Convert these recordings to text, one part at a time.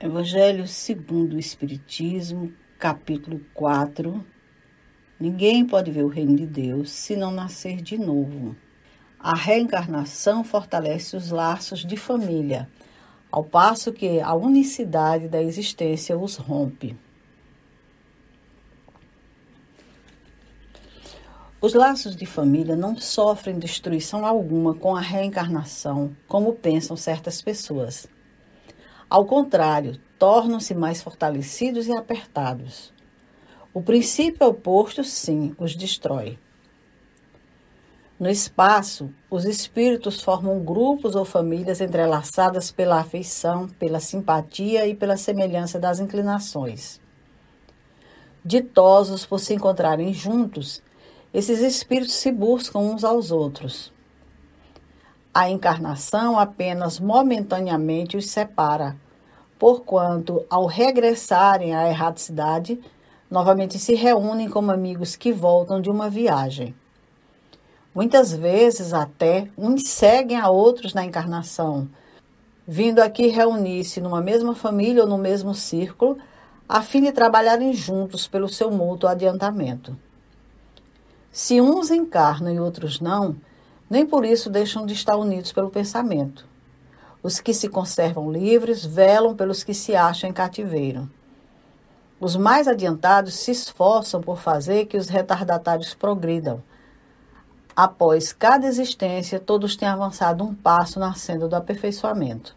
Evangelho segundo o Espiritismo, capítulo 4. Ninguém pode ver o reino de Deus se não nascer de novo. A reencarnação fortalece os laços de família, ao passo que a unicidade da existência os rompe. Os laços de família não sofrem destruição alguma com a reencarnação, como pensam certas pessoas. Ao contrário, tornam-se mais fortalecidos e apertados. O princípio oposto, sim, os destrói. No espaço, os espíritos formam grupos ou famílias entrelaçadas pela afeição, pela simpatia e pela semelhança das inclinações. Ditosos por se encontrarem juntos, esses espíritos se buscam uns aos outros. A encarnação apenas momentaneamente os separa, porquanto, ao regressarem à erraticidade, novamente se reúnem como amigos que voltam de uma viagem. Muitas vezes, até, uns seguem a outros na encarnação, vindo aqui reunir-se numa mesma família ou no mesmo círculo, a fim de trabalharem juntos pelo seu mútuo adiantamento. Se uns encarnam e outros não, nem por isso deixam de estar unidos pelo pensamento. Os que se conservam livres velam pelos que se acham em cativeiro. Os mais adiantados se esforçam por fazer que os retardatários progridam. Após cada existência, todos têm avançado um passo na senda do aperfeiçoamento.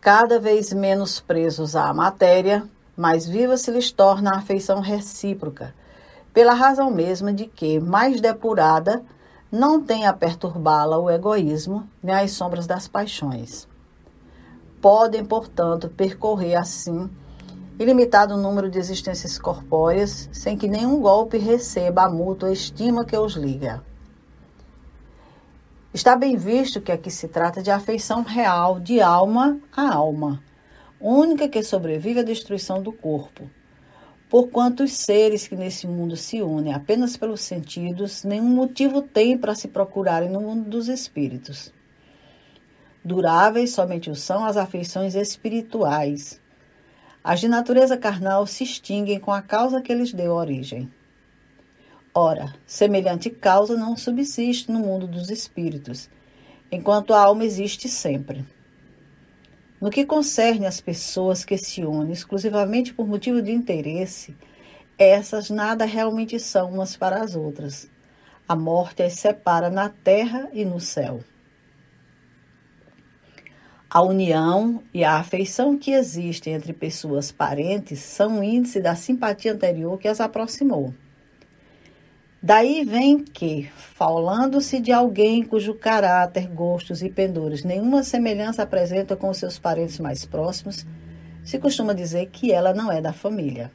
Cada vez menos presos à matéria, mais viva se lhes torna a afeição recíproca, pela razão mesma de que, mais depurada, não tem a perturbá-la o egoísmo nem as sombras das paixões. Podem, portanto, percorrer assim ilimitado número de existências corpóreas, sem que nenhum golpe receba a mútua estima que os liga. Está bem visto que aqui se trata de afeição real de alma a alma única que sobrevive à destruição do corpo. Porquanto os seres que nesse mundo se unem apenas pelos sentidos, nenhum motivo têm para se procurarem no mundo dos espíritos. Duráveis somente o são as afeições espirituais. As de natureza carnal se extinguem com a causa que lhes deu origem. Ora, semelhante causa não subsiste no mundo dos espíritos, enquanto a alma existe sempre. No que concerne às pessoas que se unem exclusivamente por motivo de interesse, essas nada realmente são umas para as outras. A morte as separa na terra e no céu. A união e a afeição que existem entre pessoas parentes são um índice da simpatia anterior que as aproximou. Daí vem que, falando-se de alguém cujo caráter, gostos e pendores nenhuma semelhança apresenta com seus parentes mais próximos, se costuma dizer que ela não é da família.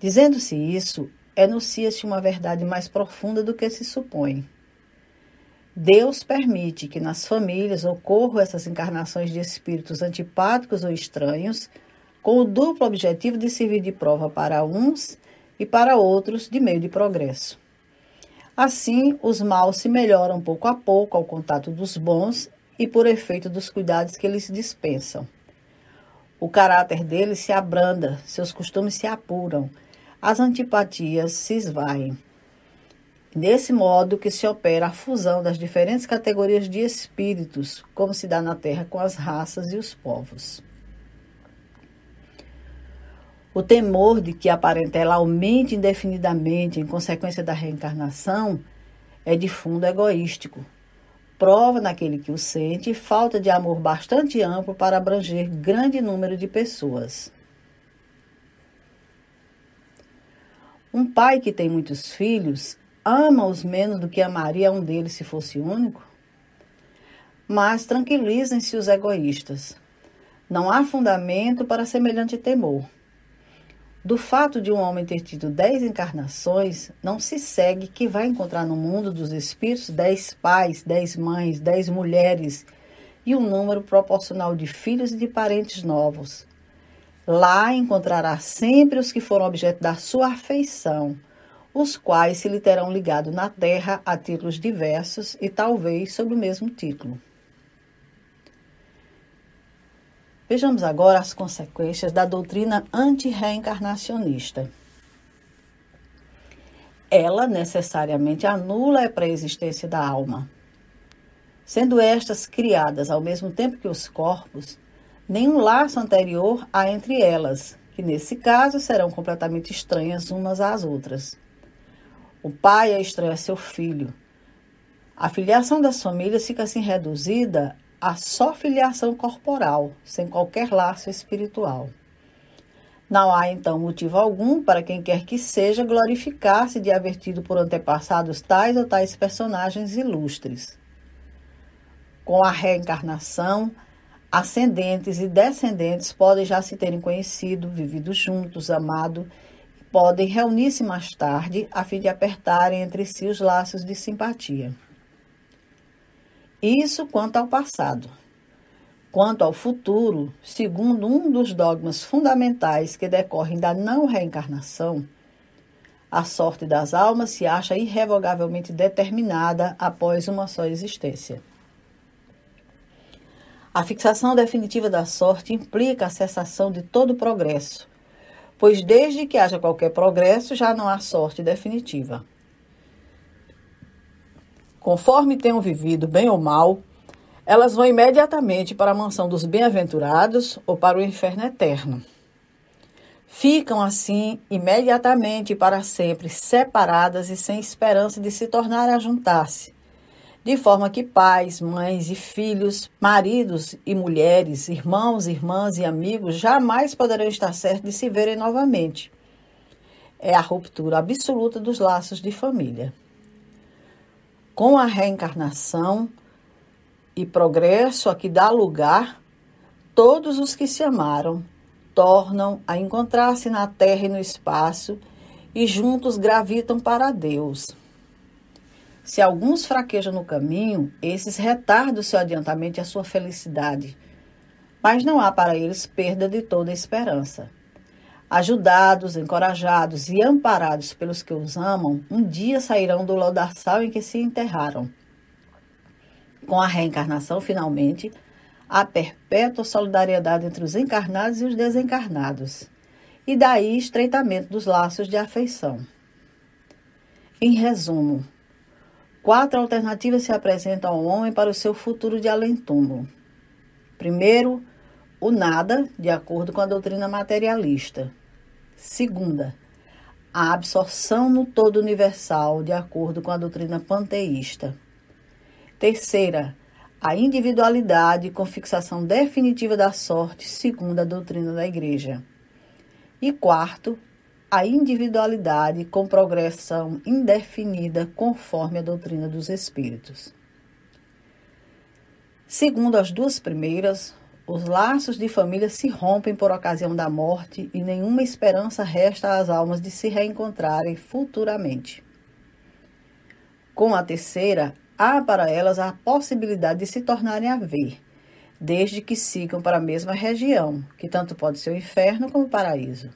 Dizendo-se isso, enuncia-se uma verdade mais profunda do que se supõe. Deus permite que nas famílias ocorram essas encarnações de espíritos antipáticos ou estranhos, com o duplo objetivo de servir de prova para uns e para outros de meio de progresso. Assim, os maus se melhoram pouco a pouco ao contato dos bons e por efeito dos cuidados que eles dispensam. O caráter deles se abranda, seus costumes se apuram, as antipatias se esvaem. Nesse modo que se opera a fusão das diferentes categorias de espíritos, como se dá na Terra com as raças e os povos. O temor de que a parentela aumente indefinidamente em consequência da reencarnação é de fundo egoístico. Prova naquele que o sente falta de amor bastante amplo para abranger grande número de pessoas. Um pai que tem muitos filhos ama-os menos do que amaria um deles se fosse único? Mas tranquilizem-se os egoístas. Não há fundamento para semelhante temor. Do fato de um homem ter tido dez encarnações, não se segue que vai encontrar no mundo dos espíritos dez pais, dez mães, dez mulheres e um número proporcional de filhos e de parentes novos. Lá encontrará sempre os que foram objeto da sua afeição, os quais se lhe terão ligado na terra a títulos diversos e talvez sob o mesmo título. Vejamos agora as consequências da doutrina antirreencarnacionista. Ela necessariamente anula a pré-existência da alma. Sendo estas criadas ao mesmo tempo que os corpos, nenhum laço anterior há entre elas, que nesse caso serão completamente estranhas umas às outras. O pai é estranho a seu filho. A filiação das famílias fica assim reduzida a só filiação corporal, sem qualquer laço espiritual. Não há então motivo algum para quem quer que seja glorificar-se de haver tido por antepassados tais ou tais personagens ilustres. Com a reencarnação, ascendentes e descendentes podem já se terem conhecido, vivido juntos, amado, e podem reunir-se mais tarde a fim de apertarem entre si os laços de simpatia. Isso quanto ao passado. Quanto ao futuro, segundo um dos dogmas fundamentais que decorrem da não reencarnação, a sorte das almas se acha irrevogavelmente determinada após uma só existência. A fixação definitiva da sorte implica a cessação de todo progresso, pois desde que haja qualquer progresso já não há sorte definitiva. Conforme tenham vivido, bem ou mal, elas vão imediatamente para a mansão dos bem-aventurados ou para o inferno eterno. Ficam assim imediatamente para sempre separadas e sem esperança de se tornarem a juntar-se, de forma que pais, mães e filhos, maridos e mulheres, irmãos, irmãs e amigos jamais poderão estar certos de se verem novamente. É a ruptura absoluta dos laços de família. Com a reencarnação e progresso a que dá lugar, todos os que se amaram tornam a encontrar-se na terra e no espaço e juntos gravitam para Deus. Se alguns fraquejam no caminho, esses retardam seu adiantamento e a sua felicidade. Mas não há para eles perda de toda esperança. Ajudados, encorajados e amparados pelos que os amam, um dia sairão do lodaçal em que se enterraram. Com a reencarnação, finalmente, há perpétua solidariedade entre os encarnados e os desencarnados, e daí estreitamento dos laços de afeição. Em resumo, Quatro alternativas se apresentam ao homem para o seu futuro de além-túmulo. Primeiro, o nada, de acordo com a doutrina materialista. Segunda, a absorção no todo universal, de acordo com a doutrina panteísta. Terceira, a individualidade com fixação definitiva da sorte, segundo a doutrina da Igreja. E quarto, a individualidade com progressão indefinida conforme a doutrina dos espíritos. Segundo as duas primeiras, os laços de família se rompem por ocasião da morte e nenhuma esperança resta às almas de se reencontrarem futuramente. Com a terceira, há para elas a possibilidade de se tornarem a ver, desde que sigam para a mesma região, que tanto pode ser o inferno como o paraíso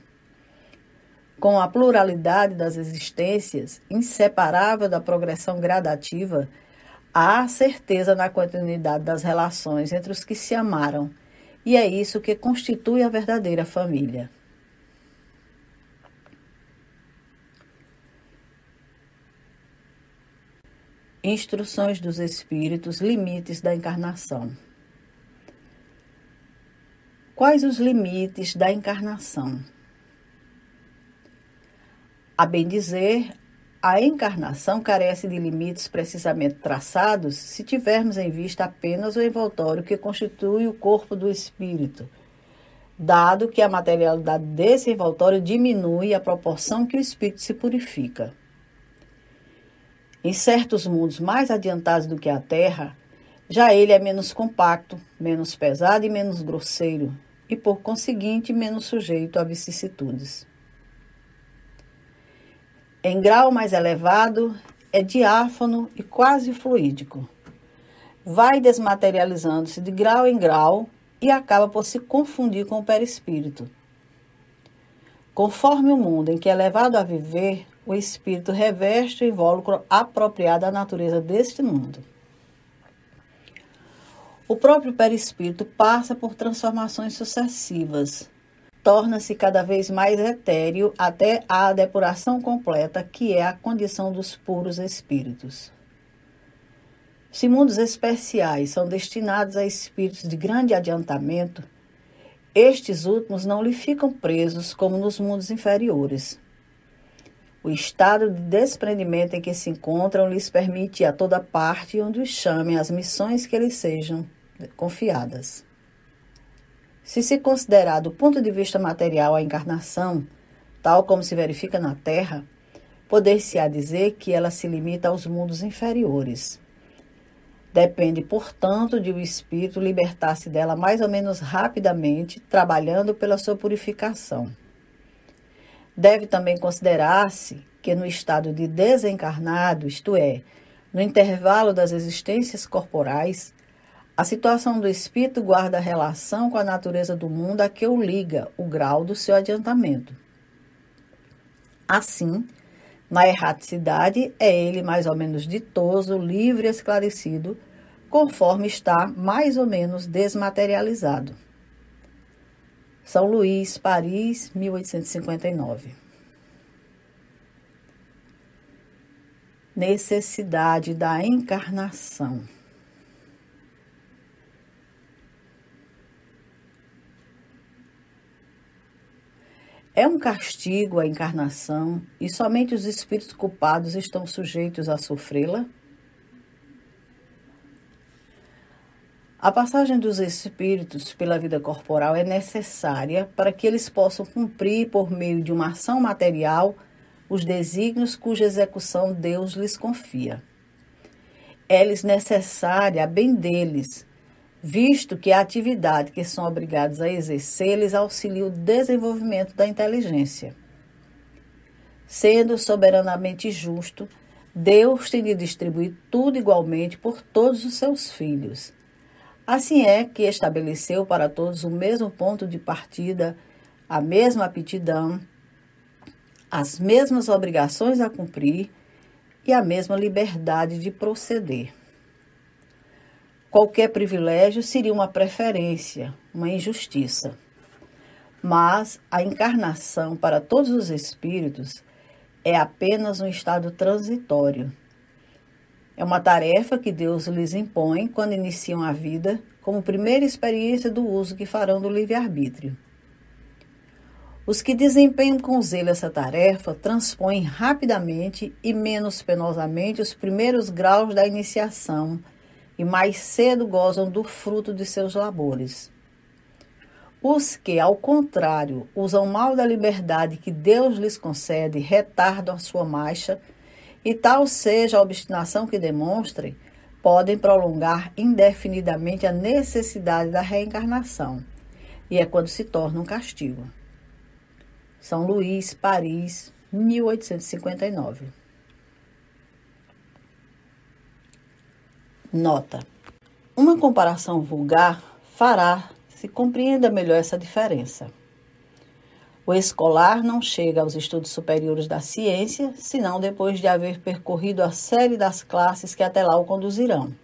com a pluralidade das existências, inseparável da progressão gradativa, há certeza na continuidade das relações entre os que se amaram, e é isso que constitui a verdadeira família. Instruções dos Espíritos, limites da encarnação. Quais os limites da encarnação? A bem dizer, a encarnação carece de limites precisamente traçados se tivermos em vista apenas o envoltório que constitui o corpo do espírito, dado que a materialidade desse envoltório diminui à proporção que o espírito se purifica. Em certos mundos mais adiantados do que a Terra, já ele é menos compacto, menos pesado e menos grosseiro, e por conseguinte menos sujeito a vicissitudes. Em grau mais elevado, é diáfano e quase fluídico. Vai desmaterializando-se de grau em grau e acaba por se confundir com o perispírito. Conforme o mundo em que é levado a viver, o espírito reveste o invólucro apropriado à natureza deste mundo. O próprio perispírito passa por transformações sucessivas. Torna-se cada vez mais etéreo até a depuração completa, que é a condição dos puros espíritos. Se mundos especiais são destinados a espíritos de grande adiantamento, estes últimos não lhe ficam presos como nos mundos inferiores. O estado de desprendimento em que se encontram lhes permite ir a toda parte onde os chamem as missões que lhes sejam confiadas. Se se considerar do ponto de vista material a encarnação, tal como se verifica na Terra, poder-se-á dizer que ela se limita aos mundos inferiores. Depende, portanto, de o espírito libertar-se dela mais ou menos rapidamente, trabalhando pela sua purificação. Deve também considerar-se que no estado de desencarnado, isto é, no intervalo das existências corporais, a situação do espírito guarda relação com a natureza do mundo a que o liga o grau do seu adiantamento. Assim, na erraticidade, é ele mais ou menos ditoso, livre e esclarecido, conforme está mais ou menos desmaterializado. São Luís, Paris, 1859. Necessidade da encarnação. É um castigo a encarnação e somente os espíritos culpados estão sujeitos a sofrê-la? A passagem dos espíritos pela vida corporal é necessária para que eles possam cumprir, por meio de uma ação material, os desígnios cuja execução Deus lhes confia. É-lhes necessária a bem deles, visto que a atividade que são obrigados a exercer lhes auxilia o desenvolvimento da inteligência. Sendo soberanamente justo, Deus tem de distribuir tudo igualmente por todos os seus filhos. Assim é que estabeleceu para todos o mesmo ponto de partida, a mesma aptidão, as mesmas obrigações a cumprir e a mesma liberdade de proceder. Qualquer privilégio seria uma preferência, uma injustiça. Mas a encarnação para todos os espíritos é apenas um estado transitório. É uma tarefa que Deus lhes impõe quando iniciam a vida, como primeira experiência do uso que farão do livre-arbítrio. Os que desempenham com zelo essa tarefa transpõem rapidamente e menos penosamente os primeiros graus da iniciação e mais cedo gozam do fruto de seus labores. Os que, ao contrário, usam mal da liberdade que Deus lhes concede, retardam a sua marcha, e tal seja a obstinação que demonstrem, podem prolongar indefinidamente a necessidade da reencarnação, e é quando se torna um castigo. São Luís, Paris, 1859. Nota: Uma comparação vulgar fará se compreenda melhor essa diferença. O escolar não chega aos estudos superiores da ciência senão depois de haver percorrido a série das classes que até lá o conduzirão.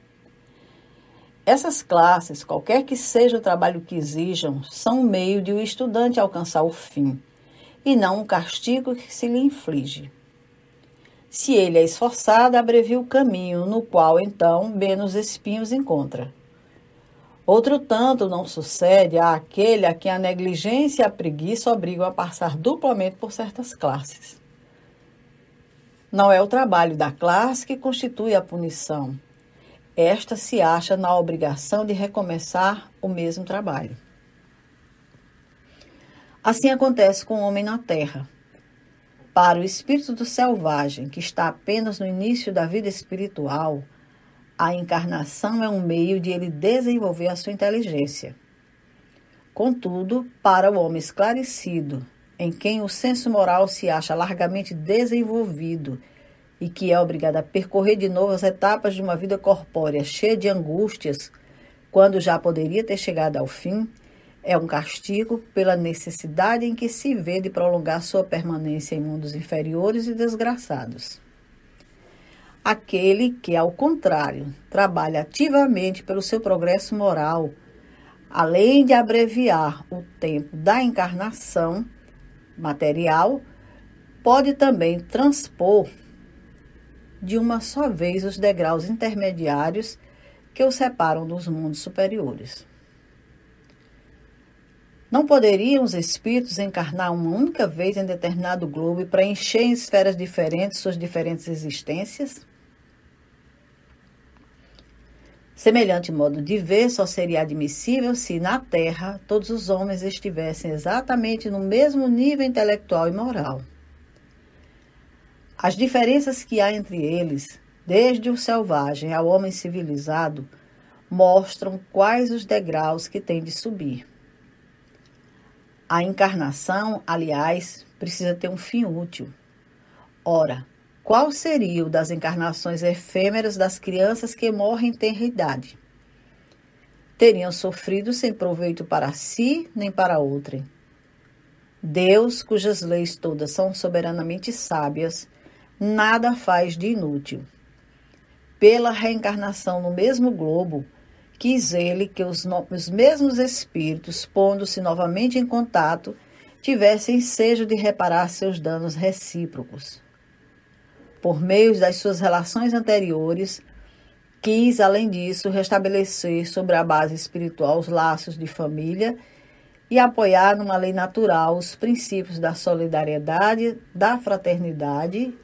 Essas classes, qualquer que seja o trabalho que exijam, são um meio de o estudante alcançar o fim, e não um castigo que se lhe inflige. Se ele é esforçado, abrevia o caminho, no qual então menos espinhos encontra. Outro tanto não sucede àquele a quem a negligência e a preguiça obrigam a passar duplamente por certas classes. Não é o trabalho da classe que constitui a punição. Esta se acha na obrigação de recomeçar o mesmo trabalho. Assim acontece com o homem na terra. Para o espírito do selvagem, que está apenas no início da vida espiritual, a encarnação é um meio de ele desenvolver a sua inteligência. Contudo, para o homem esclarecido, em quem o senso moral se acha largamente desenvolvido e que é obrigado a percorrer de novo as etapas de uma vida corpórea cheia de angústias, quando já poderia ter chegado ao fim, é um castigo pela necessidade em que se vê de prolongar sua permanência em mundos inferiores e desgraçados. aquele que, ao contrário, trabalha ativamente pelo seu progresso moral, além de abreviar o tempo da encarnação material, pode também transpor de uma só vez os degraus intermediários que o separam dos mundos superiores. Não poderiam os espíritos encarnar uma única vez em determinado globo e preencher em esferas diferentes suas diferentes existências? Semelhante modo de ver só seria admissível se na Terra todos os homens estivessem exatamente no mesmo nível intelectual e moral. As diferenças que há entre eles, desde o selvagem ao homem civilizado, mostram quais os degraus que tem de subir. A encarnação, aliás, precisa ter um fim útil. Ora, qual seria o das encarnações efêmeras das crianças que morrem em tenra idade? Teriam sofrido sem proveito para si nem para outrem. Deus, cujas leis todas são soberanamente sábias, nada faz de inútil. Pela reencarnação no mesmo globo, quis ele que os, os mesmos espíritos, pondo-se novamente em contato, tivessem sejo de reparar seus danos recíprocos. Por meio das suas relações anteriores, quis, além disso, restabelecer sobre a base espiritual os laços de família e apoiar numa lei natural os princípios da solidariedade, da fraternidade